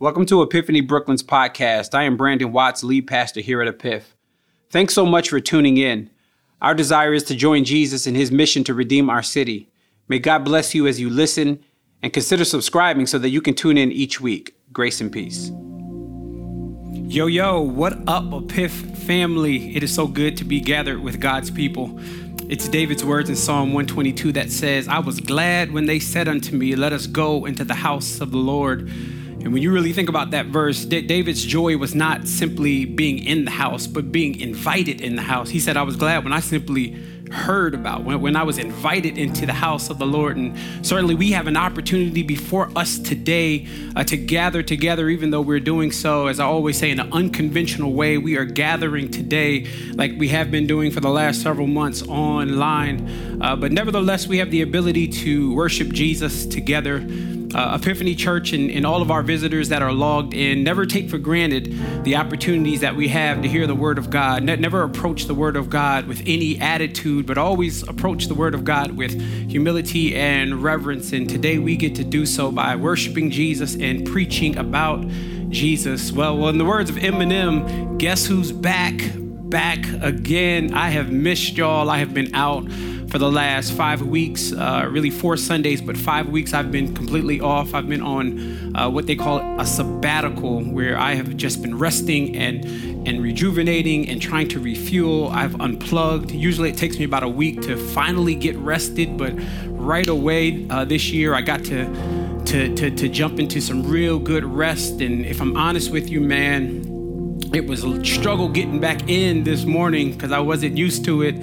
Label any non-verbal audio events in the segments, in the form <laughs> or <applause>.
Welcome to Epiphany Brooklyn's podcast. I am Brandon Watts, lead pastor here at Epiph. Thanks so much for tuning in. Our desire is to join Jesus in his mission to redeem our city. May God bless you as you listen and consider subscribing so that you can tune in each week. Grace and peace. Yo, yo, what up, Epiph family? It is so good to be gathered with God's people. It's David's words in Psalm 122 that says, I was glad when they said unto me, Let us go into the house of the Lord. And when you really think about that verse, David's joy was not simply being in the house, but being invited in the house. He said, I was glad when I simply heard about, when, when I was invited into the house of the Lord. And certainly we have an opportunity before us today uh, to gather together, even though we're doing so, as I always say, in an unconventional way. We are gathering today like we have been doing for the last several months online. Uh, but nevertheless, we have the ability to worship Jesus together uh, Epiphany Church and, and, all of our visitors that are logged in, never take for granted the opportunities that we have to hear the Word of God. Ne- never approach the Word of God with any attitude, but always approach the Word of God with humility and reverence. And today we get to do so by worshiping Jesus and preaching about Jesus. Well, well in the words of Eminem, guess who's back? Back again. I have missed y'all. I have been out for the last five weeks, uh, really four Sundays, but five weeks I've been completely off. I've been on uh, what they call a sabbatical, where I have just been resting and and rejuvenating and trying to refuel. I've unplugged. Usually it takes me about a week to finally get rested, but right away uh, this year I got to, to to to jump into some real good rest. And if I'm honest with you, man it was a struggle getting back in this morning because I wasn't used to it.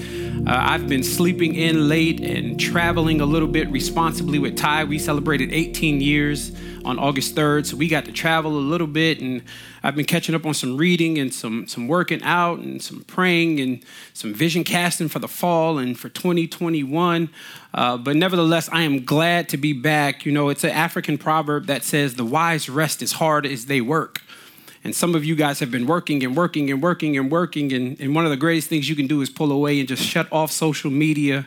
Uh, I've been sleeping in late and traveling a little bit responsibly with Ty. We celebrated 18 years on August 3rd, so we got to travel a little bit, and I've been catching up on some reading and some some working out and some praying and some vision casting for the fall and for 2021. Uh, but nevertheless, I am glad to be back. You know, it's an African proverb that says, "The wise rest as hard as they work." And some of you guys have been working and working and working and working. And, and one of the greatest things you can do is pull away and just shut off social media,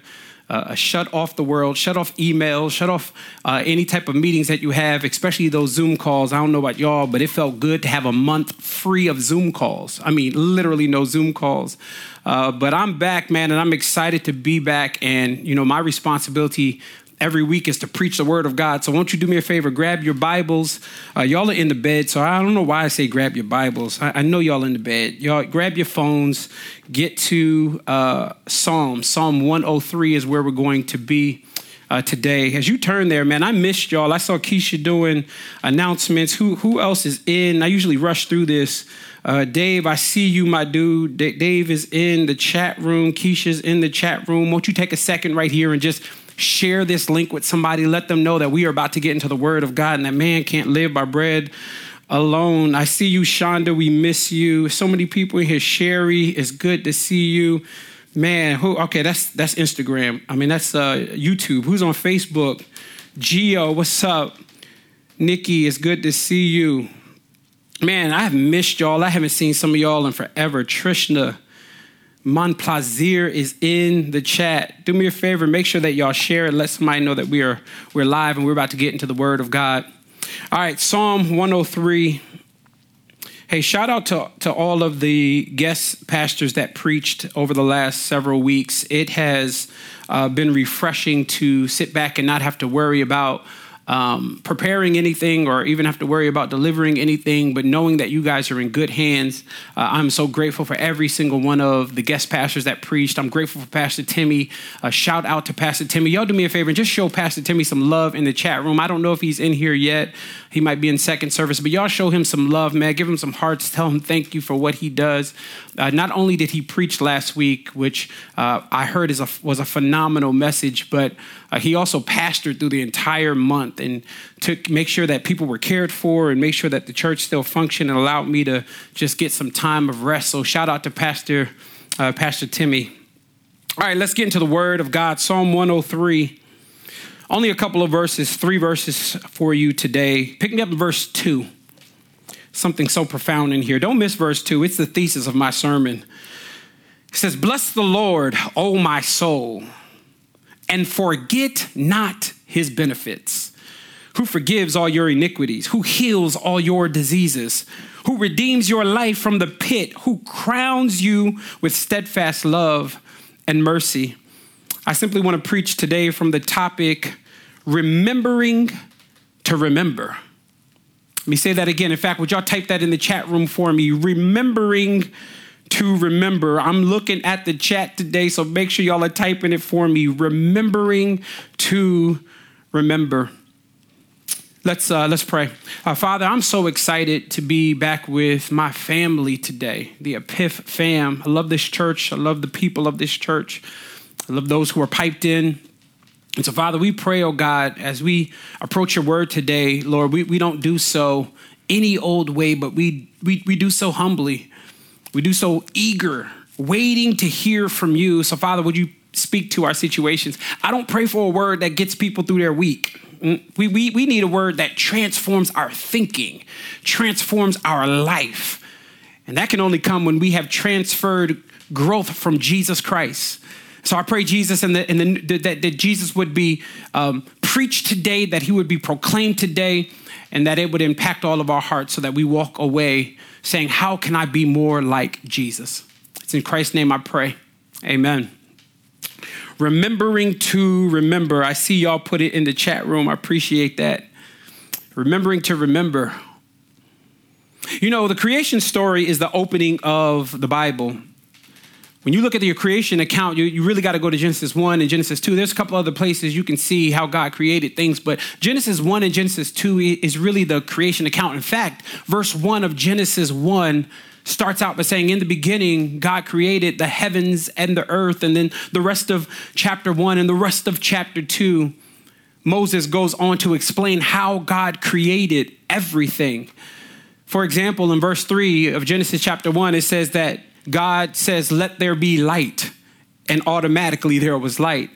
uh, shut off the world, shut off emails, shut off uh, any type of meetings that you have, especially those Zoom calls. I don't know about y'all, but it felt good to have a month free of Zoom calls. I mean, literally no Zoom calls. Uh, but I'm back, man, and I'm excited to be back. And, you know, my responsibility every week is to preach the word of God. So won't you do me a favor? Grab your Bibles. Uh, y'all are in the bed, so I don't know why I say grab your Bibles. I, I know y'all in the bed. Y'all grab your phones. Get to uh, Psalm. Psalm 103 is where we're going to be. Uh, today. As you turn there, man, I missed y'all. I saw Keisha doing announcements. Who who else is in? I usually rush through this. Uh, Dave, I see you, my dude. D- Dave is in the chat room. Keisha's in the chat room. Won't you take a second right here and just share this link with somebody. Let them know that we are about to get into the Word of God and that man can't live by bread alone. I see you, Shonda. We miss you. So many people in here. Sherry, it's good to see you. Man, who? Okay, that's that's Instagram. I mean, that's uh, YouTube. Who's on Facebook? Geo, what's up? Nikki, it's good to see you. Man, I have missed y'all. I haven't seen some of y'all in forever. Trishna, Mon plaisir is in the chat. Do me a favor, make sure that y'all share it. Let somebody know that we are we're live and we're about to get into the Word of God. All right, Psalm 103. Hey, shout out to, to all of the guest pastors that preached over the last several weeks. It has uh, been refreshing to sit back and not have to worry about um, preparing anything or even have to worry about delivering anything, but knowing that you guys are in good hands. Uh, I'm so grateful for every single one of the guest pastors that preached. I'm grateful for Pastor Timmy. Uh, shout out to Pastor Timmy. Y'all do me a favor and just show Pastor Timmy some love in the chat room. I don't know if he's in here yet. He might be in second service, but y'all show him some love, man. Give him some hearts. Tell him thank you for what he does. Uh, not only did he preach last week, which uh, I heard is a, was a phenomenal message, but uh, he also pastored through the entire month and to make sure that people were cared for and make sure that the church still functioned and allowed me to just get some time of rest. So shout out to Pastor uh, Pastor Timmy. All right, let's get into the Word of God. Psalm 103. Only a couple of verses, three verses for you today. Pick me up in verse 2. Something so profound in here. Don't miss verse 2. It's the thesis of my sermon. It says, Bless the Lord, O my soul, and forget not his benefits who forgives all your iniquities, who heals all your diseases, who redeems your life from the pit, who crowns you with steadfast love and mercy. I simply want to preach today from the topic remembering to remember. Let me say that again. In fact, would y'all type that in the chat room for me? Remembering to remember. I'm looking at the chat today, so make sure y'all are typing it for me. Remembering to remember. Let's uh, let's pray. Uh, Father, I'm so excited to be back with my family today, the Epiph fam. I love this church. I love the people of this church. I love those who are piped in. And so, Father, we pray, oh God, as we approach your word today, Lord, we, we don't do so any old way, but we, we, we do so humbly. We do so eager, waiting to hear from you. So, Father, would you speak to our situations? I don't pray for a word that gets people through their week. We, we, we need a word that transforms our thinking, transforms our life. And that can only come when we have transferred growth from Jesus Christ. So I pray Jesus and, the, and the, that, that Jesus would be um, preached today, that he would be proclaimed today, and that it would impact all of our hearts so that we walk away saying, How can I be more like Jesus? It's in Christ's name I pray. Amen remembering to remember. I see y'all put it in the chat room. I appreciate that. Remembering to remember. You know, the creation story is the opening of the Bible. When you look at your creation account, you, you really got to go to Genesis 1 and Genesis 2. There's a couple other places you can see how God created things, but Genesis 1 and Genesis 2 is really the creation account. In fact, verse 1 of Genesis 1 starts out by saying, In the beginning, God created the heavens and the earth. And then the rest of chapter one and the rest of chapter two, Moses goes on to explain how God created everything. For example, in verse three of Genesis chapter one, it says that God says, Let there be light. And automatically there was light.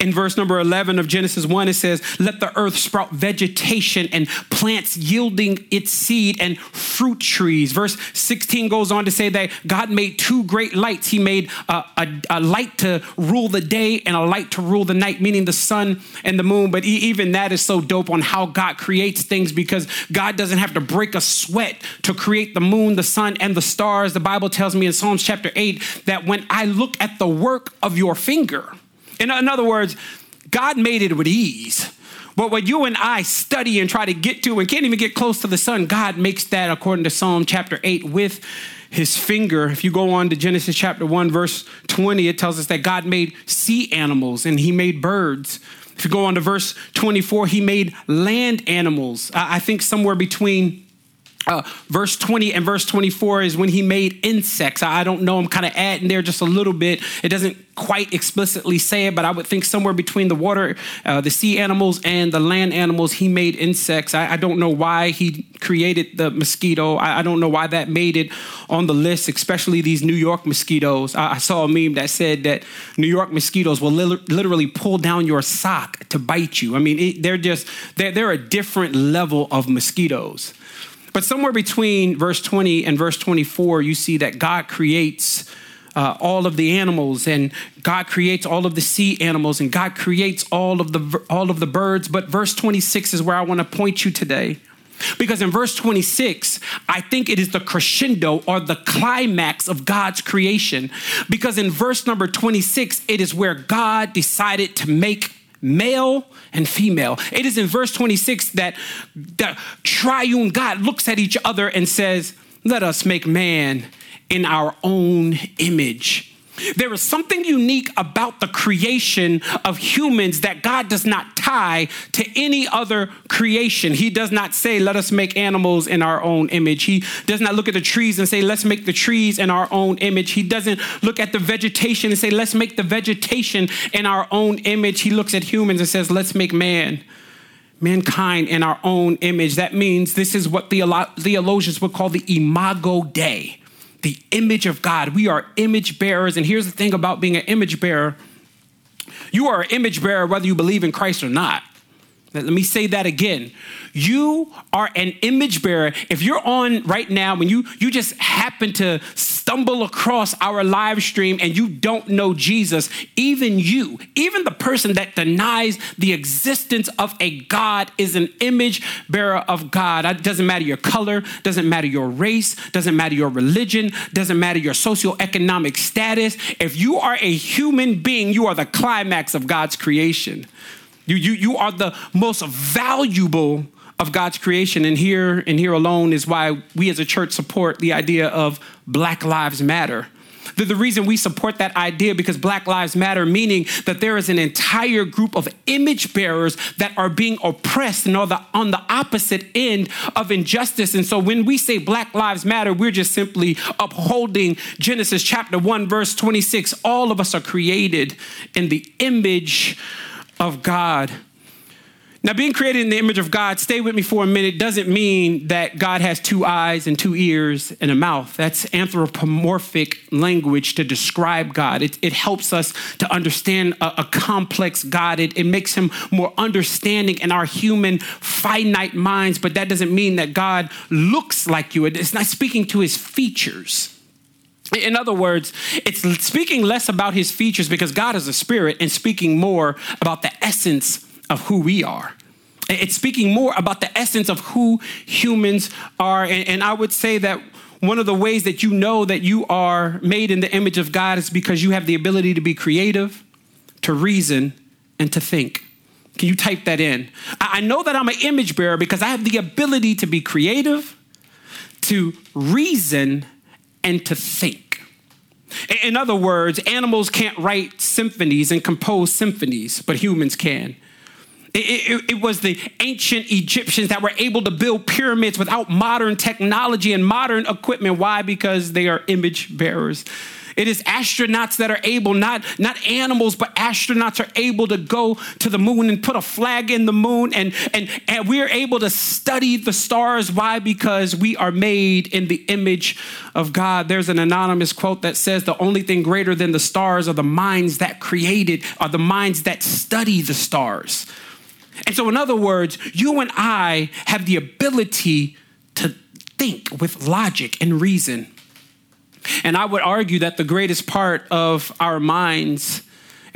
In verse number 11 of Genesis 1, it says, Let the earth sprout vegetation and plants yielding its seed and fruit trees. Verse 16 goes on to say that God made two great lights. He made a, a, a light to rule the day and a light to rule the night, meaning the sun and the moon. But even that is so dope on how God creates things because God doesn't have to break a sweat to create the moon, the sun, and the stars. The Bible tells me in Psalms chapter 8 that when I look at the work of your finger, in, in other words, God made it with ease. But what you and I study and try to get to and can't even get close to the sun, God makes that, according to Psalm chapter 8, with his finger. If you go on to Genesis chapter 1, verse 20, it tells us that God made sea animals and he made birds. If you go on to verse 24, he made land animals. I think somewhere between uh, verse 20 and verse 24 is when he made insects. I don't know, I'm kind of adding there just a little bit. It doesn't quite explicitly say it, but I would think somewhere between the water, uh, the sea animals, and the land animals, he made insects. I, I don't know why he created the mosquito. I, I, don't know why that made it on the list, especially these New York mosquitoes. I, I saw a meme that said that New York mosquitoes will li- literally pull down your sock to bite you. I mean, it, they're just, they're, they're a different level of mosquitoes. But somewhere between verse 20 and verse 24, you see that God creates uh, all of the animals and God creates all of the sea animals and God creates all of the all of the birds. But verse 26 is where I want to point you today. Because in verse 26 I think it is the crescendo or the climax of God's creation. Because in verse number 26 it is where God decided to make male and female. It is in verse 26 that the triune God looks at each other and says, Let us make man in our own image. There is something unique about the creation of humans that God does not tie to any other creation. He does not say, Let us make animals in our own image. He does not look at the trees and say, Let's make the trees in our own image. He doesn't look at the vegetation and say, Let's make the vegetation in our own image. He looks at humans and says, Let's make man mankind in our own image. That means this is what theologians would call the imago Dei the image of God. We are image bearers. And here's the thing about being an image bearer you are an image bearer whether you believe in Christ or not. Let me say that again. You are an image bearer. If you're on right now, when you, you just happen to stumble across our live stream and you don't know Jesus, even you, even the person that denies the existence of a God is an image bearer of God. It doesn't matter your color, doesn't matter your race, doesn't matter your religion, doesn't matter your socioeconomic status. If you are a human being, you are the climax of God's creation. You, you, you are the most valuable of God's creation. And here and here alone is why we as a church support the idea of Black Lives Matter. The, the reason we support that idea because Black Lives Matter, meaning that there is an entire group of image bearers that are being oppressed and are the, on the opposite end of injustice. And so when we say Black Lives Matter, we're just simply upholding Genesis chapter 1, verse 26. All of us are created in the image of God. Now, being created in the image of God, stay with me for a minute, doesn't mean that God has two eyes and two ears and a mouth. That's anthropomorphic language to describe God. It, it helps us to understand a, a complex God. It, it makes him more understanding in our human finite minds, but that doesn't mean that God looks like you. It's not speaking to his features. In other words, it's speaking less about his features because God is a spirit and speaking more about the essence of who we are. It's speaking more about the essence of who humans are. And, and, I would say that one of the ways that you know that you are made in the image of God is because you have the ability to be creative, to reason, and to think. Can you type that in? I know that I'm an image bearer because I have the ability to be creative, to reason, and to think. In other words, animals can't write symphonies and compose symphonies, but humans can. It, it, it, was the ancient Egyptians that were able to build pyramids without modern technology and modern equipment. Why? Because they are image bearers. It is astronauts that are able, not, not animals, but astronauts are able to go to the moon and put a flag in the moon. And, and, and we're able to study the stars. Why? Because we are made in the image of God. There's an anonymous quote that says, The only thing greater than the stars are the minds that created, are the minds that study the stars. And so, in other words, you and I have the ability to think with logic and reason. And I would argue that the greatest part of our minds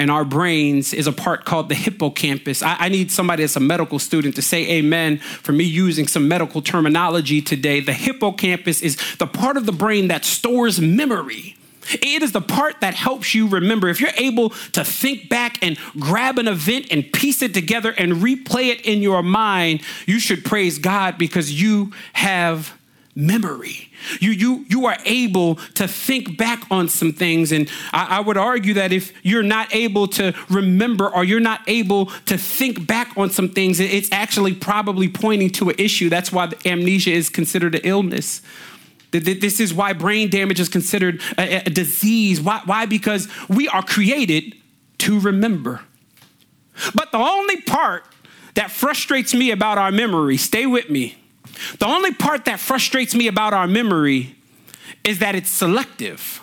and our brains is a part called the hippocampus. I, I, need somebody that's a medical student to say amen for me using some medical terminology today. The hippocampus is the part of the brain that stores memory. It is the part that helps you remember. If you're able to think back and grab an event and piece it together and replay it in your mind, you should praise God because you have memory. You, you, you are able to think back on some things. And I, I, would argue that if you're not able to remember or you're not able to think back on some things, it's actually probably pointing to an issue. That's why amnesia is considered an illness. This is why brain damage is considered a, a disease. Why? why? Because we are created to remember. But the only part that frustrates me about our memory, stay with me, the only part that frustrates me about our memory is that it's selective.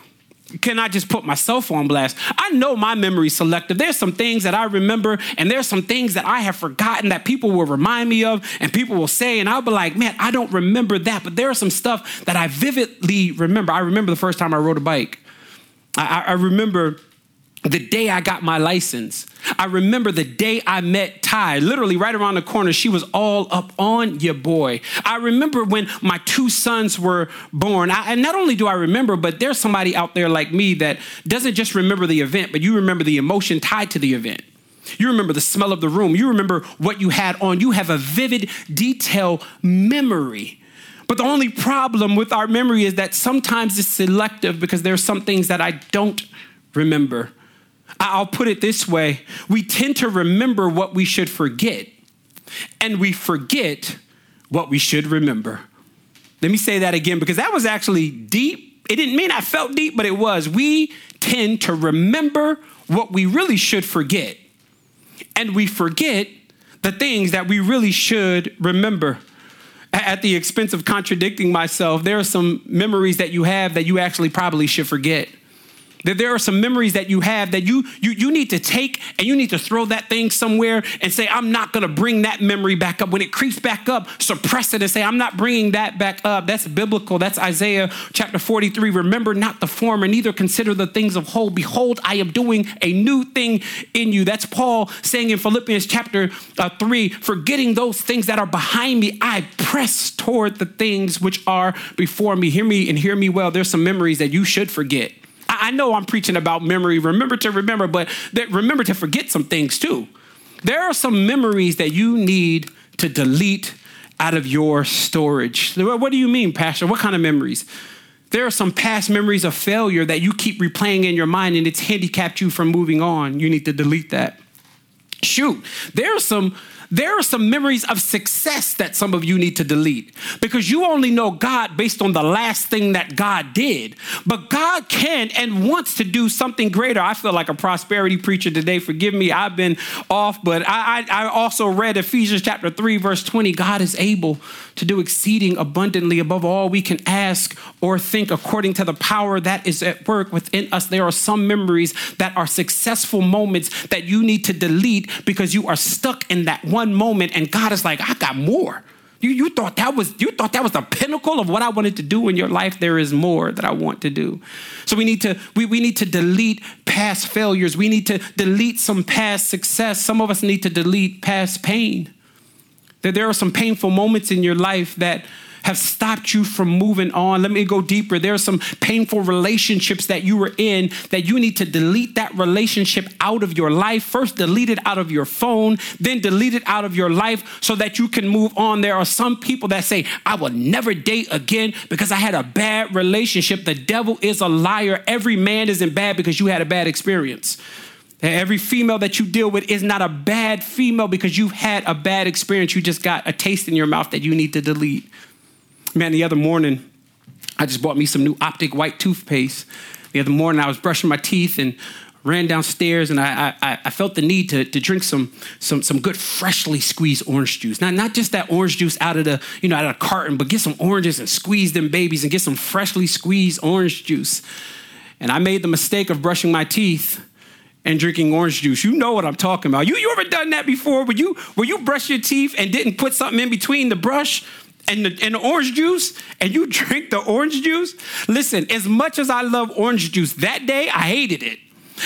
Can I just put myself on blast? I know my memory's selective. There's some things that I remember, and there's some things that I have forgotten that people will remind me of, and people will say, and I'll be like, man, I don't remember that. But there are some stuff that I vividly remember. I remember the first time I rode a bike. I, I remember the day I got my license. I remember the day I met Ty, literally right around the corner. She was all up on your boy. I remember when my two sons were born. I, and not only do I remember, but there's somebody out there like me that doesn't just remember the event, but you remember the emotion tied to the event. You remember the smell of the room. You remember what you had on. You have a vivid, detailed memory. But the only problem with our memory is that sometimes it's selective because there are some things that I don't remember. I'll put it this way we tend to remember what we should forget, and we forget what we should remember. Let me say that again because that was actually deep. It didn't mean I felt deep, but it was. We tend to remember what we really should forget, and we forget the things that we really should remember. At the expense of contradicting myself, there are some memories that you have that you actually probably should forget. That there are some memories that you have that you you you need to take and you need to throw that thing somewhere and say I'm not going to bring that memory back up. When it creeps back up suppress it and say I'm not bringing that back up. That's biblical. That's Isaiah chapter 43 remember not the former neither consider the things of whole behold I am doing a new thing in you. That's Paul saying in Philippians chapter uh, 3 forgetting those things that are behind me I press toward the things which are before me. Hear me and hear me well. There's some memories that you should forget I know I'm preaching about memory, remember to remember, but remember to forget some things too. There are some memories that you need to delete out of your storage. What do you mean, Pastor? What kind of memories? There are some past memories of failure that you keep replaying in your mind and it's handicapped you from moving on. You need to delete that. Shoot, there are some there are some memories of success that some of you need to delete because you only know God based on the last thing that God did. But God can and wants to do something greater. I feel like a prosperity preacher today. Forgive me, I've been off, but I, I, I also read Ephesians chapter 3, verse 20. God is able to do exceeding abundantly above all we can ask or think according to the power that is at work within us. There are some memories that are successful moments that you need to delete because you are stuck in that one moment and God is like, I got more. You, you thought that was you thought that was the pinnacle of what I wanted to do in your life. There is more that I want to do. So we need to we, we need to delete past failures. We need to delete some past success. Some of us need to delete past pain. That there are some painful moments in your life that have stopped you from moving on. Let me go deeper. There are some painful relationships that you were in that you need to delete that relationship out of your life. First, delete it out of your phone, then delete it out of your life so that you can move on. There are some people that say, I will never date again because I had a bad relationship. The devil is a liar. Every man isn't bad because you had a bad experience. Every female that you deal with is not a bad female because you've had a bad experience. You just got a taste in your mouth that you need to delete. Man, the other morning, I just bought me some new optic white toothpaste. The other morning, I was brushing my teeth and ran downstairs and I, I, I, felt the need to, to drink some, some, some good freshly squeezed orange juice. Now, not just that orange juice out of the, you know, out of a carton, but get some oranges and squeeze them babies and get some freshly squeezed orange juice. And I made the mistake of brushing my teeth and drinking orange juice. You know what I'm talking about. You, you ever done that before? Where you, where you brush your teeth and didn't put something in between the brush? And the, and the orange juice and you <laughs> drink the orange juice, listen, as much as I love orange juice, that day I hated it.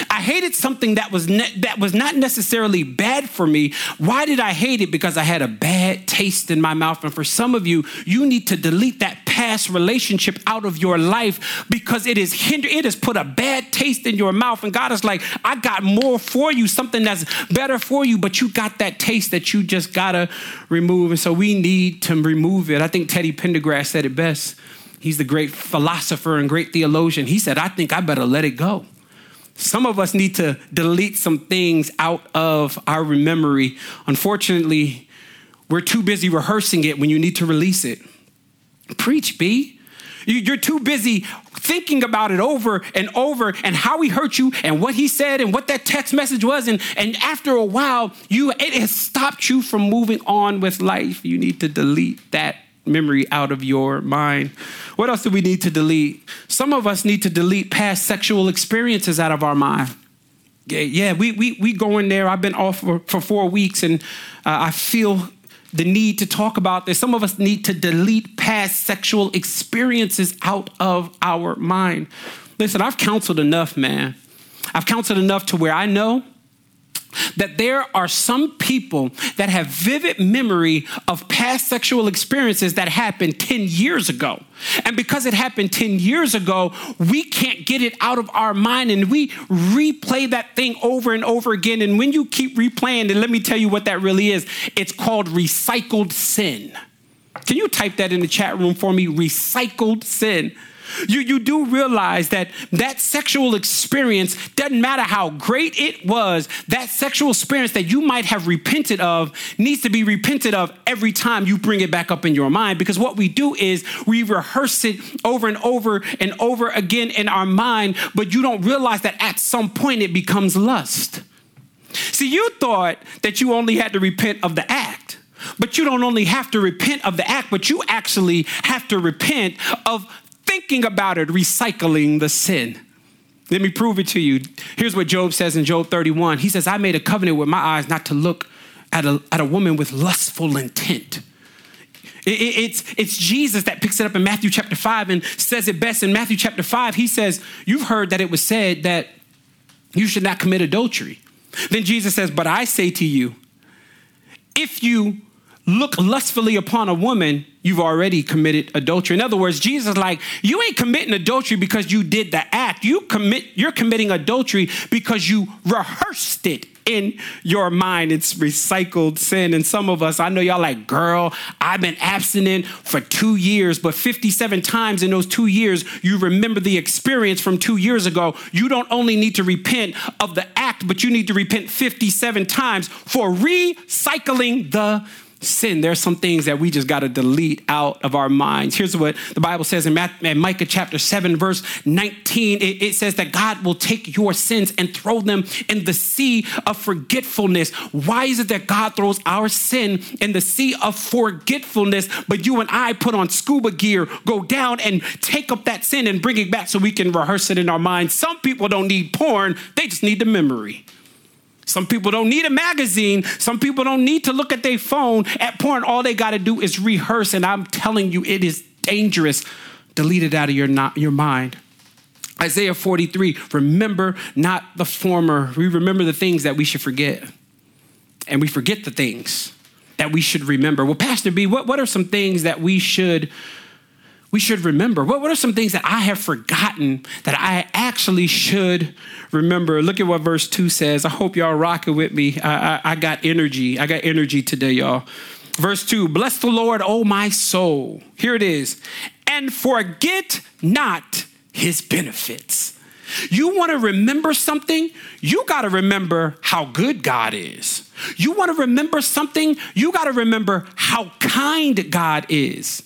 I hated something that was ne- that was not necessarily bad for me. Why did I hate it? Because I had a bad taste in my mouth. And for some of you, you need to delete that past relationship out of your life because it is hinder it has put a bad taste in your mouth. And God is like, I got more for you, something that's better for you, but you got that taste that you just gotta remove. And so we need to remove it. I think Teddy Pendergrass said it best. He's the great philosopher and great theologian. He said, I think I better let it go. Some of us need to delete some things out of our memory. Unfortunately, we're too busy rehearsing it when you need to release it. Preach, B. You're too busy thinking about it over and over and how he hurt you and what he said and what that text message was. And, and after a while, you it has stopped you from moving on with life. You need to delete that memory out of your mind. What else do we need to delete? Some of us need to delete past sexual experiences out of our mind. Yeah, we, we, we go in there. I've been off for, for four weeks and uh, I feel the need to talk about this. Some of us need to delete past sexual experiences out of our mind. Listen, I've counseled enough, man. I've counseled enough to where I know that there are some people that have vivid memory of past sexual experiences that happened 10 years ago. And because it happened 10 years ago, we can't get it out of our mind and we replay that thing over and over again. And when you keep replaying it, let me tell you what that really is it's called recycled sin. Can you type that in the chat room for me? Recycled sin. You, you do realize that that sexual experience doesn't matter how great it was, that sexual experience that you might have repented of needs to be repented of every time you bring it back up in your mind. Because what we do is we rehearse it over and over and over again in our mind, but you don't realize that at some point it becomes lust. See, you thought that you only had to repent of the act. But you don't only have to repent of the act, but you actually have to repent of thinking about it, recycling the sin. Let me prove it to you. Here's what Job says in Job 31. He says, I made a covenant with my eyes not to look at a, at a woman with lustful intent. It, it, it's, it's Jesus that picks it up in Matthew chapter 5 and says it best in Matthew chapter 5. He says, You've heard that it was said that you should not commit adultery. Then Jesus says, But I say to you, if you look lustfully upon a woman, you've already committed adultery. In other words, Jesus like, you ain't committing adultery because you did the act. You commit you're committing adultery because you rehearsed it in your mind. It's recycled sin. And some of us, I know y'all like, girl, I've been abstinent for two years, but 57 times in those two years, you remember the experience from two years ago. You don't only need to repent of the act, but you need to repent 57 times for recycling the sin. There's some things that we just got to delete out of our minds. Here's what the Bible says in, Micah chapter 7, verse 19. It, it says that God will take your sins and throw them in the sea of forgetfulness. Why is it that God throws our sin in the sea of forgetfulness, but you and I put on scuba gear, go down and take up that sin and bring it back so we can rehearse it in our minds? Some people don't need porn, they just need the memory. Some people don't need a magazine. Some people don't need to look at their phone at porn. All they got to do is rehearse. And I'm telling you, it is dangerous. Delete it out of your, not, your mind. Isaiah 43 remember not the former. We remember the things that we should forget. And we forget the things that we should remember. Well, Pastor B, what, what are some things that we should we should remember? What, what are some things that I have forgotten that I actually should remember? Look at what verse 2 says. I hope y'all rocking with me. I, I, I got energy. I got energy today, y'all. Verse 2 Bless the Lord, O my soul. Here it is. And forget not his benefits. You want to remember something? You got to remember how good God is. You want to remember something? You got to remember how kind God is.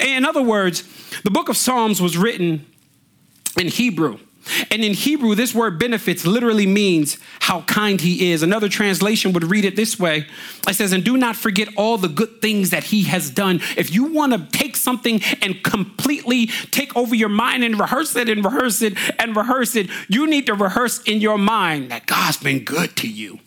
In other words, the book of Psalms was written in Hebrew. And in Hebrew, this word benefits literally means how kind he is. Another translation would read it this way it says, And do not forget all the good things that he has done. If you want to take something and completely take over your mind and rehearse it and rehearse it and rehearse it, you need to rehearse in your mind that God's been good to you.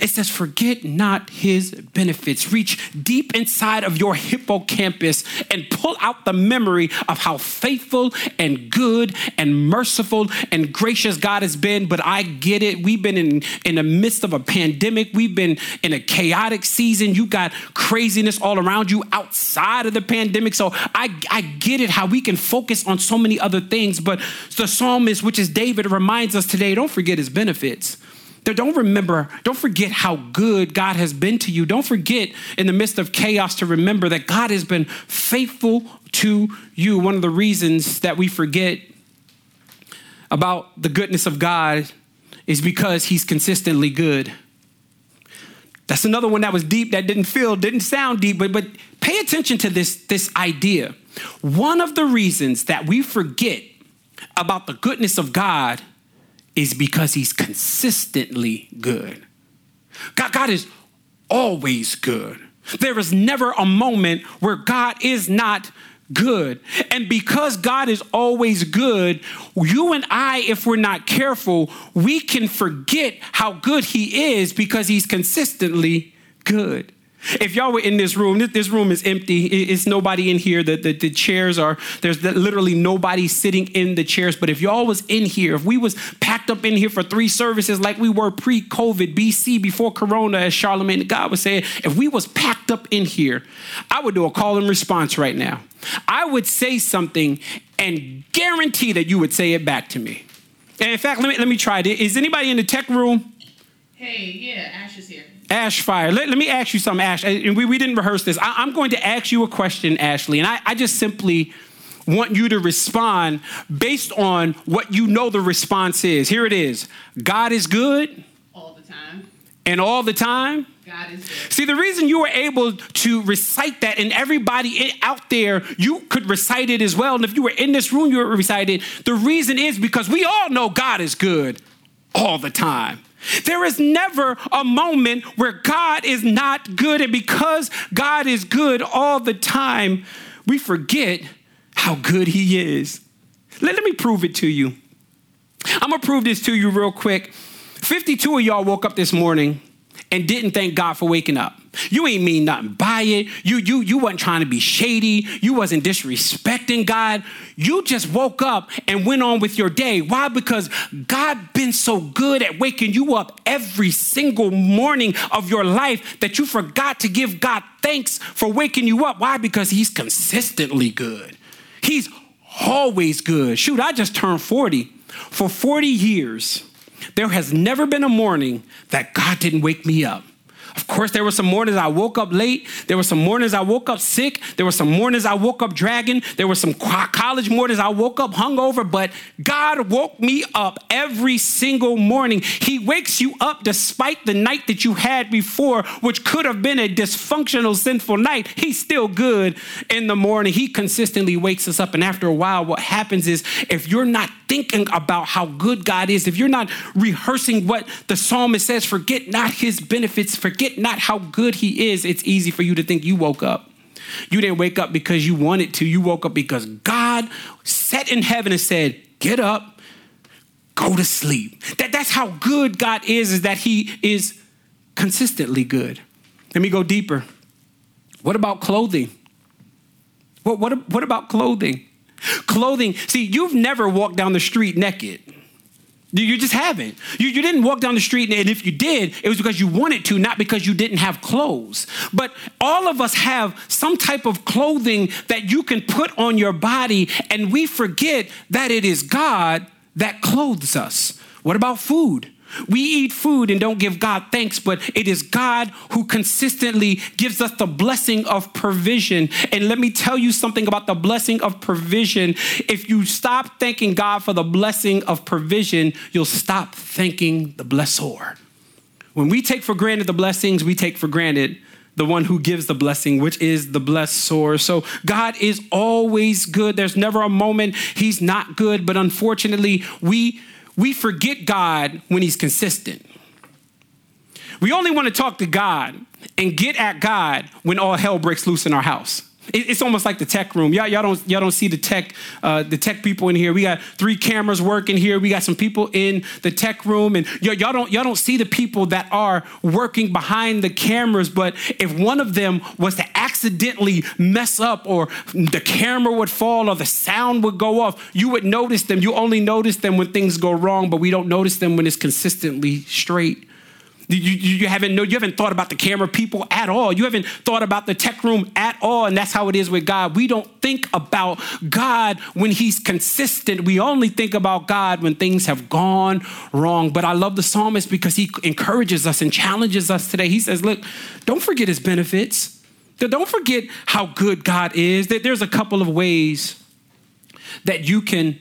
It says, forget not his benefits. Reach deep inside of your hippocampus and pull out the memory of how faithful and good and merciful and gracious God has been. But I get it. We've been in, in the midst of a pandemic. We've been in a chaotic season. You got craziness all around you outside of the pandemic. So I, I get it how we can focus on so many other things. But the psalmist, which is David, reminds us today don't forget his benefits. Don't remember, don't forget how good God has been to you. Don't forget in the midst of chaos to remember that God has been faithful to you. One of the reasons that we forget about the goodness of God is because he's consistently good. That's another one that was deep that didn't feel, didn't sound deep, but, but pay attention to this, this idea. One of the reasons that we forget about the goodness of God is because he's consistently good. God, God is always good. There is never a moment where God is not good. And because God is always good, you and I, if we're not careful, we can forget how good He is because He's consistently good. If y'all were in this room, this room is empty. It's nobody in here. The, the, the chairs are, there's literally nobody sitting in the chairs. But if y'all was in here, if we was packed up in here for three services like we were pre-COVID, BC, before Corona, as Charlamagne God was saying, if we was packed up in here, I would do a call and response right now. I would say something and guarantee that you would say it back to me. And in fact, let me, let me try it. Is anybody in the tech room? Hey, yeah, Ash is here. Ash Fire. Let, let me ask you something, Ash. And we, we didn't rehearse this. I, am going to ask you a question, Ashley, and I, I just simply want you to respond based on what you know the response is. Here it is God is good. All the time. And all the time. God is good. See, the reason you were able to recite that, and everybody out there, you could recite it as well. And if you were in this room, you would recite it. The reason is because we all know God is good all the time. There is never a moment where God is not good. And because God is good all the time, we forget how good He is. Let, let me prove it to you. I'm gonna prove this to you real quick. 52 of y'all woke up this morning and didn't thank God for waking up. You ain't mean nothing by it. You you you wasn't trying to be shady. You wasn't disrespecting God. You just woke up and went on with your day. Why? Because God been so good at waking you up every single morning of your life that you forgot to give God thanks for waking you up. Why? Because he's consistently good. He's always good. Shoot, I just turned 40. For 40 years, there has never been a morning that God didn't wake me up. Of course, there were some mornings I woke up late. There were some mornings I woke up sick. There were some mornings I woke up dragging. There were some college mornings I woke up hungover, but God woke me up every single morning. He wakes you up despite the night that you had before, which could have been a dysfunctional, sinful night. He's still good in the morning. He consistently wakes us up. And after a while, what happens is if you're not thinking about how good God is, if you're not rehearsing what the psalmist says, forget not his benefits, forget not how good he is, it's easy for you to think you woke up. You didn't wake up because you wanted to. You woke up because God sat in heaven and said, Get up, go to sleep. That, that's how good God is, is that he is consistently good. Let me go deeper. What about clothing? What, what, what about clothing? Clothing, see, you've never walked down the street naked. You just haven't. You, you didn't walk down the street, and if you did, it was because you wanted to, not because you didn't have clothes. But all of us have some type of clothing that you can put on your body, and we forget that it is God that clothes us. What about food? We eat food and don't give God thanks, but it is God who consistently gives us the blessing of provision. And let me tell you something about the blessing of provision. If you stop thanking God for the blessing of provision, you'll stop thanking the blessor. When we take for granted the blessings, we take for granted the one who gives the blessing, which is the blessor. So God is always good. There's never a moment he's not good, but unfortunately, we we forget God when He's consistent. We only want to talk to God and get at God when all hell breaks loose in our house. It's almost like the tech room. Y'all, y'all don't y'all don't see the tech uh, the tech people in here. We got three cameras working here. We got some people in the tech room, and y'all, y'all don't y'all don't see the people that are working behind the cameras. But if one of them was to accidentally mess up, or the camera would fall, or the sound would go off, you would notice them. You only notice them when things go wrong, but we don't notice them when it's consistently straight. You, you, haven't you haven't thought about the camera people at all. You haven't thought about the tech room at all. And that's how it is with God. We don't think about God when He's consistent. We only think about God when things have gone wrong. But I love the psalmist because he encourages us and challenges us today. He says, Look, don't forget His benefits. Don't forget how good God is. There's a couple of ways that you can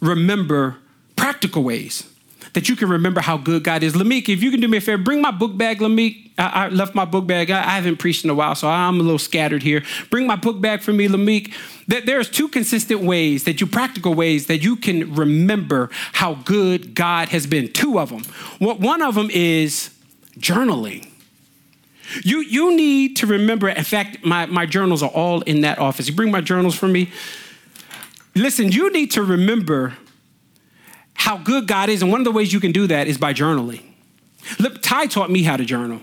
remember practical ways that you can remember how good God is. Lamik, if you can do me a favor, bring my book bag, Lamik. I, I left my book bag. I, I, haven't preached in a while, so I'm a little scattered here. Bring my book bag for me, Lamik. That there's two consistent ways that you, practical ways that you can remember how good God has been. Two of them. One of them is journaling. You, you need to remember, in fact, my, my journals are all in that office. You bring my journals for me. Listen, you need to remember how good God is. And one of the ways you can do that is by journaling. Look, Ty taught me how to journal.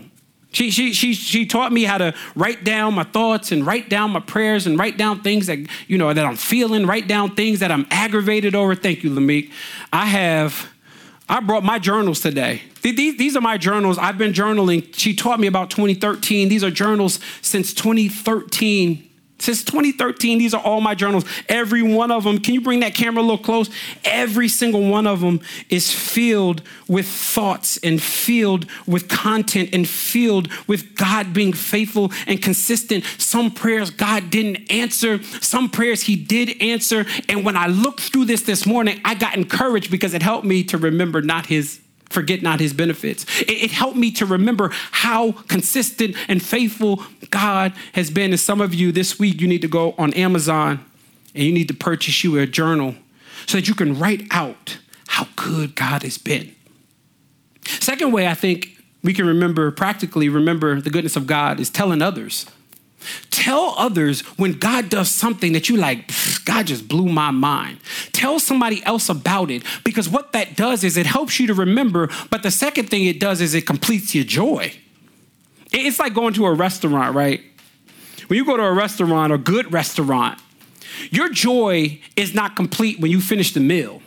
She, she, she, she taught me how to write down my thoughts and write down my prayers and write down things that, you know, that I'm feeling, write down things that I'm aggravated over. Thank you, Lamik. I have, I brought my journals today. These, these are my journals. I've been journaling. She taught me about 2013. These are journals since 2013 since 2013, these are all my journals. Every one of them, can you bring that camera a little close? Every single one of them is filled with thoughts and filled with content and filled with God being faithful and consistent. Some prayers God didn't answer, some prayers He did answer. And when I looked through this this morning, I got encouraged because it helped me to remember not His forget not his benefits. It, it, helped me to remember how consistent and faithful God has been. And some of you this week, you need to go on Amazon and you need to purchase you a journal so that you can write out how good God has been. Second way I think we can remember, practically remember the goodness of God is telling others. Tell others when God does something that you like, God just blew my mind. tell somebody else about it because what that does is it helps you to remember. But the second thing it does is it completes your joy. It's like going to a restaurant, right? When you go to a restaurant, a good restaurant, your joy is not complete when you finish the meal.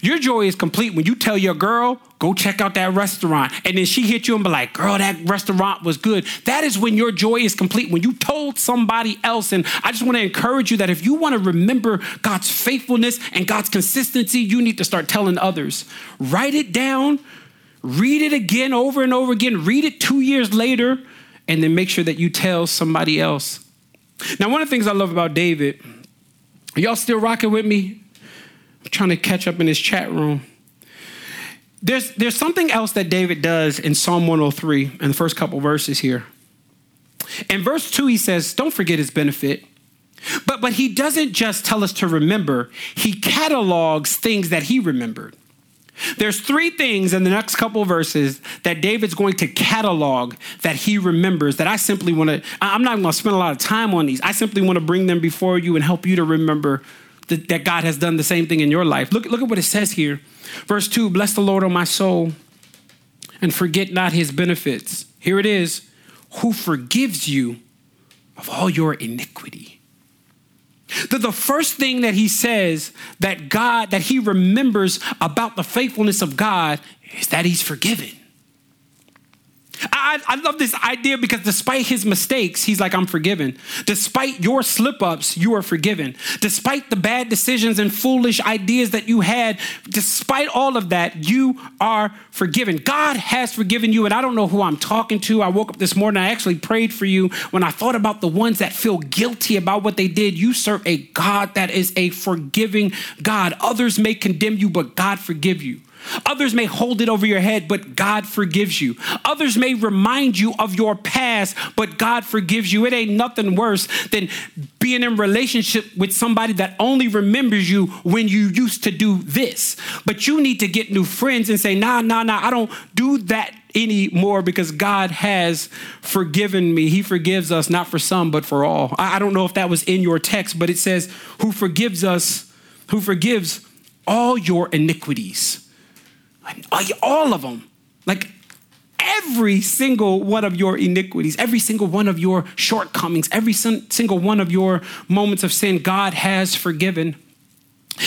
Your joy is complete when you tell your girl, go check out that restaurant. And then she hit you and be like, girl, that restaurant was good. That is when your joy is complete, when you told somebody else. And I just want to encourage you that if you want to remember God's faithfulness and God's consistency, you need to start telling others. Write it down, read it again over and over again, read it two years later, and then make sure that you tell somebody else. Now, one of the things I love about David, y'all still rocking with me? Trying to catch up in this chat room. There's, there's something else that David does in Psalm 103 in the first couple verses here. In verse 2, he says, Don't forget his benefit. But, but he doesn't just tell us to remember, he catalogs things that he remembered. There's three things in the next couple verses that David's going to catalog that he remembers that I simply want to, I'm not going to spend a lot of time on these. I simply want to bring them before you and help you to remember that, God has done the same thing in your life. Look, look at what it says here. Verse 2 Bless the Lord, O my soul, and forget not his benefits. Here it is who forgives you of all your iniquity. The, the first thing that he says that God, that he remembers about the faithfulness of God is that he's forgiven. I, I, love this idea because despite his mistakes, he's like, I'm forgiven. Despite your slip ups, you are forgiven. Despite the bad decisions and foolish ideas that you had, despite all of that, you are forgiven. God has forgiven you. And I don't know who I'm talking to. I woke up this morning, I actually prayed for you. When I thought about the ones that feel guilty about what they did, you serve a God that is a forgiving God. Others may condemn you, but God forgive you. Others may hold it over your head, but God forgives you. Others may remind you of your past, but God forgives you. It ain't nothing worse than being in relationship with somebody that only remembers you when you used to do this. But you need to get new friends and say, nah, nah, nah, I don't do that anymore because God has forgiven me. He forgives us, not for some, but for all. I don't know if that was in your text, but it says, who forgives us, who forgives all your iniquities all of them. Like every single one of your iniquities, every single one of your shortcomings, every single one of your moments of sin, God has forgiven.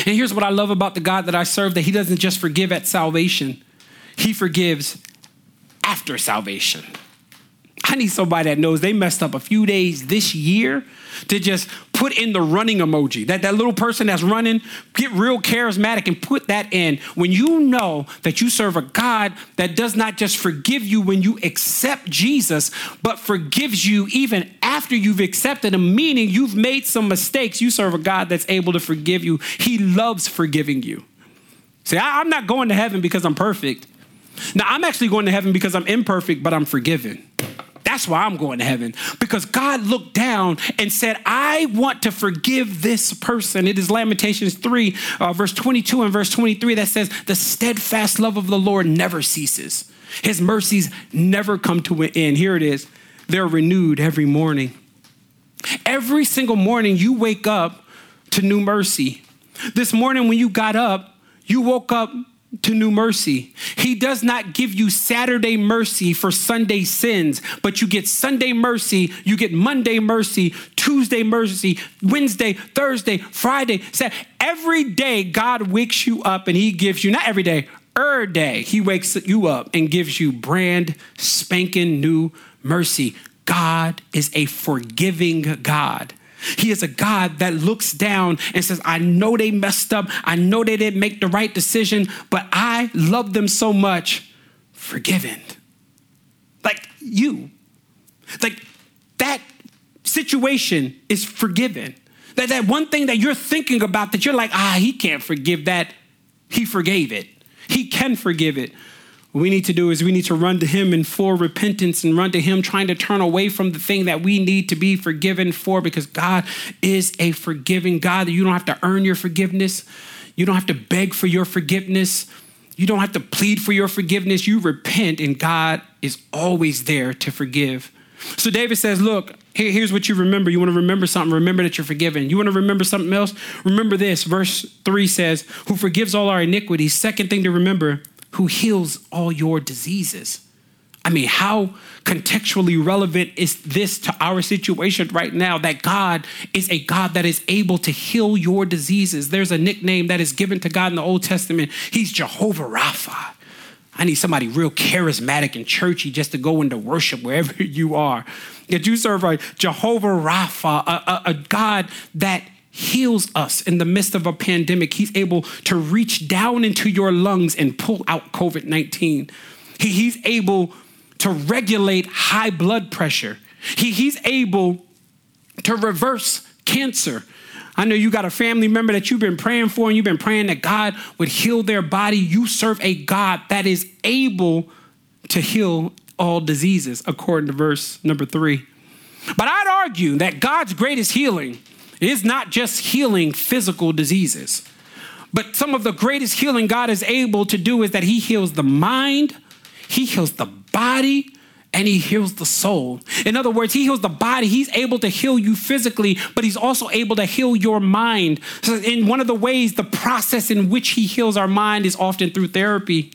And here's what I love about the God that I serve that He doesn't just forgive at salvation, He forgives after salvation. I need somebody that knows they messed up a few days this year to just put in the running emoji. That, that little person that's running, get real charismatic and put that in. When you know that you serve a God that does not just forgive you when you accept Jesus, but forgives you even after you've accepted him, meaning you've made some mistakes, you serve a God that's able to forgive you. He loves forgiving you. See, I, I'm not going to heaven because I'm perfect. Now, I'm actually going to heaven because I'm imperfect, but I'm forgiven. That's why I'm going to heaven because God looked down and said, I want to forgive this person. It is Lamentations 3, uh, verse 22 and verse 23 that says, The steadfast love of the Lord never ceases, His mercies never come to an end. Here it is. They're renewed every morning. Every single morning, you wake up to new mercy. This morning, when you got up, you woke up to new mercy. He does not give you Saturday mercy for Sunday sins, but you get Sunday mercy, you get Monday mercy, Tuesday mercy, Wednesday, Thursday, Friday. Saturday. Every day, God wakes you up and He gives you, not every day, every day, He wakes you up and gives you brand spanking new mercy. God is a forgiving God. He is a God that looks down and says, I know they messed up. I know they didn't make the right decision, but I love them so much. Forgiven. Like you. Like that situation is forgiven. That, that one thing that you're thinking about that you're like, ah, he can't forgive that. He forgave it. He can forgive it. What we need to do is we need to run to Him in full repentance and run to Him trying to turn away from the thing that we need to be forgiven for because God is a forgiving God. You don't have to earn your forgiveness, you don't have to beg for your forgiveness, you don't have to plead for your forgiveness. You repent, and God is always there to forgive. So David says, Look, Here, here's what you remember. You want to remember something, remember that you're forgiven. You want to remember something else? Remember this. Verse 3 says, Who forgives all our iniquities. Second thing to remember, who heals all your diseases. I mean, how contextually relevant is this to our situation right now that God is a God that is able to heal your diseases? There's a nickname that is given to God in the Old Testament. He's Jehovah Rapha. I need somebody real charismatic and churchy just to go into worship wherever <laughs> you are. That you serve a Jehovah Rapha, a, a, a God that heals us in the midst of a pandemic. He's able to reach down into your lungs and pull out COVID 19. He, he's able to regulate high blood pressure. He, he's able to reverse cancer. I know you got a family member that you've been praying for and you've been praying that God would heal their body. You serve a God that is able to heal all diseases, according to verse number three. But I'd argue that God's greatest healing is not just healing physical diseases, but some of the greatest healing God is able to do is that He heals the mind, He heals the body and he heals the soul. In other words, he heals the body. He's able to heal you physically, but he's also able to heal your mind. So in one of the ways, the process in which he heals our mind is often through therapy.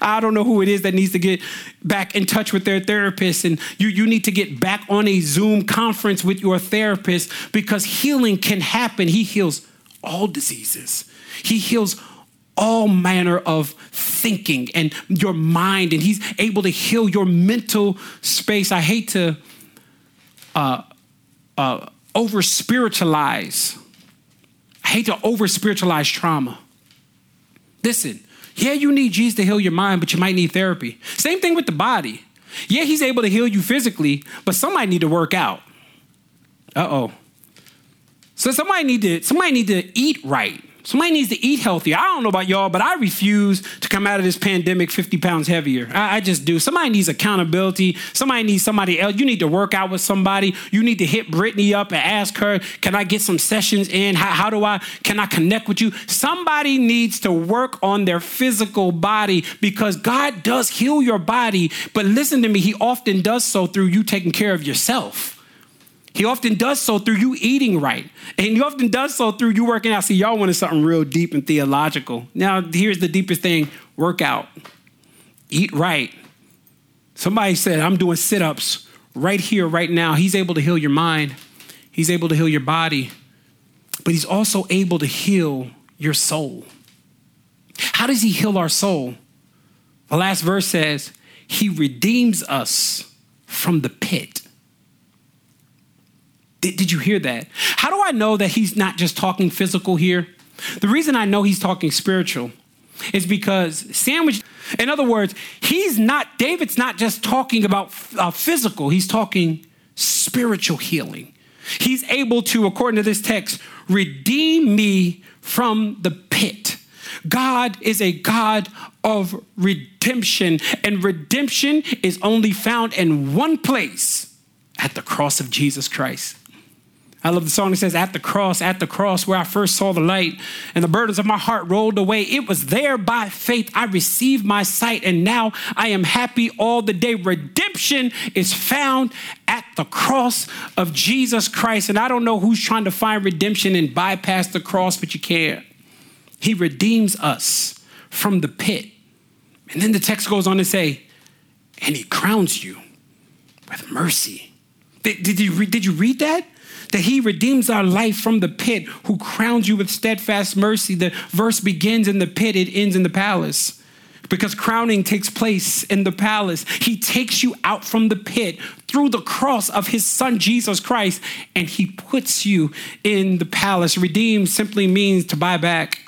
I don't know who it is that needs to get back in touch with their therapist, and you, you need to get back on a Zoom conference with your therapist because healing can happen. He heals all diseases, he heals all manner of thinking and your mind, and He's able to heal your mental space. I hate to uh, uh, over spiritualize. I hate to over spiritualize trauma. Listen, yeah, you need Jesus to heal your mind, but you might need therapy. Same thing with the body. Yeah, He's able to heal you physically, but somebody need to work out. Uh oh. So somebody need to somebody need to eat right. Somebody needs to eat healthier. I don't know about y'all, but I refuse to come out of this pandemic 50 pounds heavier. I, I, just do. Somebody needs accountability. Somebody needs somebody else. You need to work out with somebody. You need to hit Brittany up and ask her, can I get some sessions in? How, how do I, can I connect with you? Somebody needs to work on their physical body because God does heal your body. But listen to me, He often does so through you taking care of yourself. He often does so through you eating right. And he often does so through you working out. See, y'all wanted something real deep and theological. Now, here's the deepest thing work out, eat right. Somebody said, I'm doing sit ups right here, right now. He's able to heal your mind, he's able to heal your body, but he's also able to heal your soul. How does he heal our soul? The last verse says, He redeems us from the pit. Did, did you hear that? How do I know that he's not just talking physical here? The reason I know he's talking spiritual is because sandwich, in other words, he's not, David's not just talking about uh, physical, he's talking spiritual healing. He's able to, according to this text, redeem me from the pit. God is a God of redemption, and redemption is only found in one place at the cross of Jesus Christ. I love the song that says, At the cross, at the cross, where I first saw the light, and the burdens of my heart rolled away. It was there by faith I received my sight, and now I am happy all the day. Redemption is found at the cross of Jesus Christ. And I don't know who's trying to find redemption and bypass the cross, but you can't. He redeems us from the pit. And then the text goes on to say, and he crowns you with mercy. Did, did, you, did you read that? That he redeems our life from the pit, who crowns you with steadfast mercy. The verse begins in the pit, it ends in the palace. Because crowning takes place in the palace. He takes you out from the pit through the cross of his son Jesus Christ, and he puts you in the palace. Redeem simply means to buy back.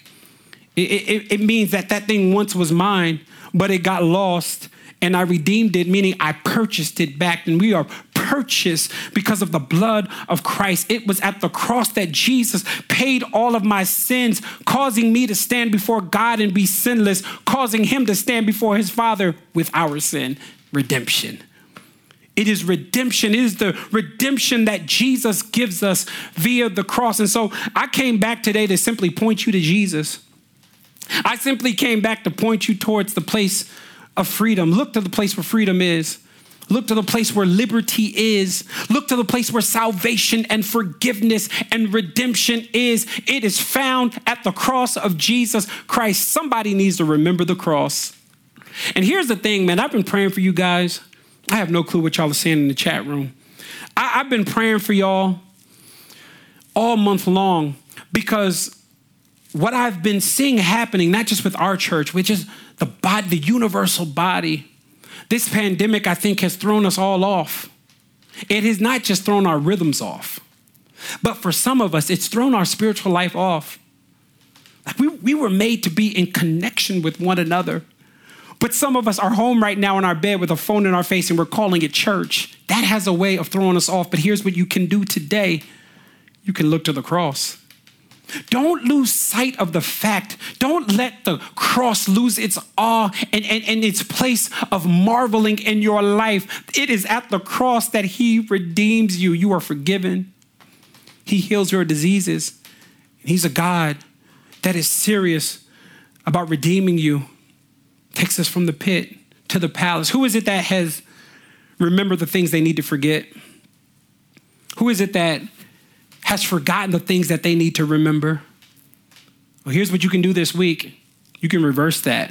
It, it, it means that that thing once was mine, but it got lost and I redeemed it, meaning I purchased it back. And we are purchased because of the blood of Christ. It was at the cross that Jesus paid all of my sins, causing me to stand before God and be sinless, causing him to stand before his Father with our sin. Redemption. It is redemption. It is the redemption that Jesus gives us via the cross. And so I came back today to simply point you to Jesus. I simply came back to point you towards the place of freedom. Look to the place where freedom is. Look to the place where liberty is. Look to the place where salvation and forgiveness and redemption is. It is found at the cross of Jesus Christ. Somebody needs to remember the cross. And here's the thing, man. I've been praying for you guys. I have no clue what y'all are saying in the chat room. I, have been praying for y'all all month long because what I've been seeing happening, not just with our church, which is the body, the universal body, this pandemic, I think, has thrown us all off. It has not just thrown our rhythms off, but for some of us, it's thrown our spiritual life off. Like we, we were made to be in connection with one another. But some of us are home right now in our bed with a phone in our face and we're calling it church. That has a way of throwing us off. But here's what you can do today you can look to the cross. Don't lose sight of the fact. Don't let the cross lose its awe and, and, and, its place of marveling in your life. It is at the cross that He redeems you. You are forgiven, He heals your diseases. He's a God that is serious about redeeming you, takes us from the pit to the palace. Who is it that has remembered the things they need to forget? Who is it that has forgotten the things that they need to remember. Well, here's what you can do this week you can reverse that.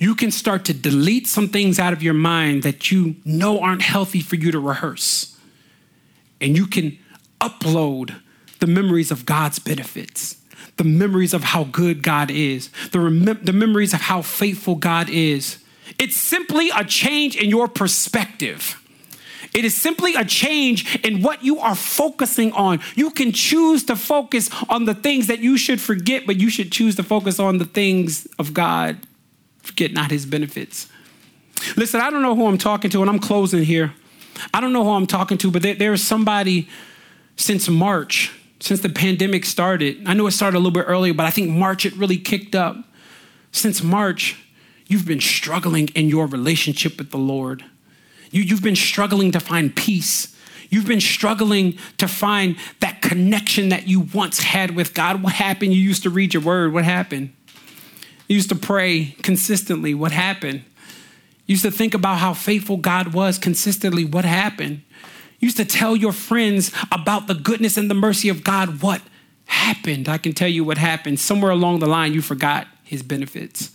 You can start to delete some things out of your mind that you know aren't healthy for you to rehearse. And you can upload the memories of God's benefits, the memories of how good God is, the, the memories of how faithful God is. It's simply a change in your perspective. It is simply a change in what you are focusing on. You can choose to focus on the things that you should forget, but you should choose to focus on the things of God. Forget not his benefits. Listen, I don't know who I'm talking to, and I'm closing here. I don't know who I'm talking to, but there, there's somebody since March, since the pandemic started. I know it started a little bit earlier, but I think March it really kicked up. Since March, you've been struggling in your relationship with the Lord. You, you've been struggling to find peace. You've been struggling to find that connection that you once had with God. What happened? You used to read your word. What happened? You used to pray consistently. What happened? You used to think about how faithful God was consistently. What happened? You used to tell your friends about the goodness and the mercy of God. What happened? I can tell you what happened. Somewhere along the line, you forgot his benefits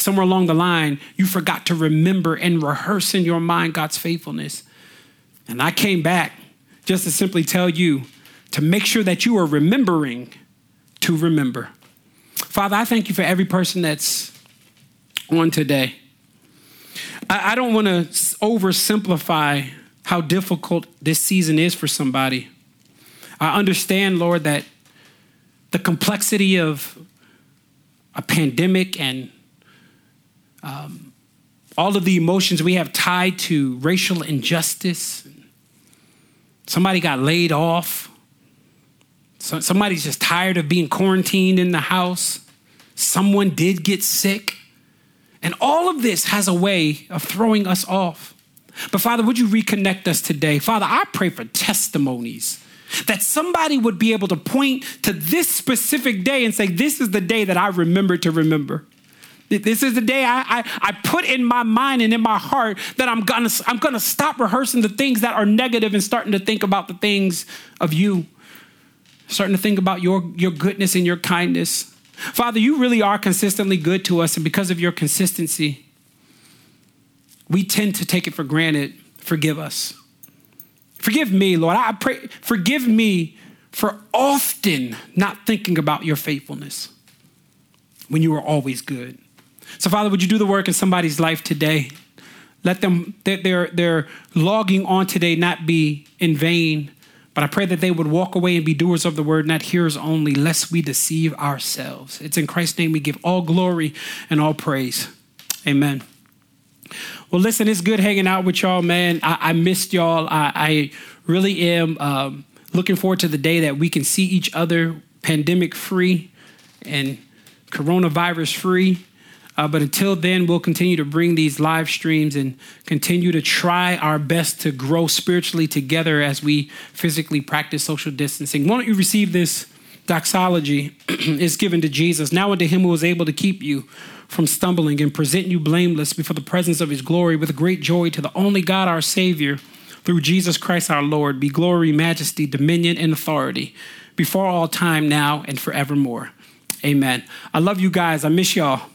somewhere along the line, you forgot to remember and rehearse in your mind God's faithfulness. And I came back just to simply tell you to make sure that you are remembering to remember. Father, I thank you for every person that's on today. I, I don't want to oversimplify how difficult this season is for somebody. I understand, Lord, that the complexity of a pandemic and um, all of the emotions we have tied to racial injustice. Somebody got laid off. So somebody's just tired of being quarantined in the house. Someone did get sick. And all of this has a way of throwing us off. But Father, would you reconnect us today? Father, I pray for testimonies that somebody would be able to point to this specific day and say, This is the day that I remember to remember. This is the day I, I, I, put in my mind and in my heart that I'm gonna, I'm gonna stop rehearsing the things that are negative and starting to think about the things of you. Starting to think about your, your goodness and your kindness. Father, you really are consistently good to us, and because of your consistency, we tend to take it for granted. Forgive us. Forgive me, Lord. I pray, forgive me for often not thinking about your faithfulness when you are always good. So, Father, would you do the work in somebody's life today? Let them, their, their logging on today not be in vain, but I pray that they would walk away and be doers of the word, not hearers only, lest we deceive ourselves. It's in Christ's name we give all glory and all praise. Amen. Well, listen, it's good hanging out with y'all, man. I, I missed y'all. I, I really am um, looking forward to the day that we can see each other pandemic free and coronavirus free. Uh, but until then, we'll continue to bring these live streams and continue to try our best to grow spiritually together as we physically practice social distancing. Why don't you receive this doxology? <clears throat> is given to Jesus. Now unto him who is able to keep you from stumbling and present you blameless before the presence of his glory with great joy to the only God our Savior, through Jesus Christ our Lord, be glory, majesty, dominion, and authority before all time, now, and forevermore. Amen. I love you guys. I miss y'all.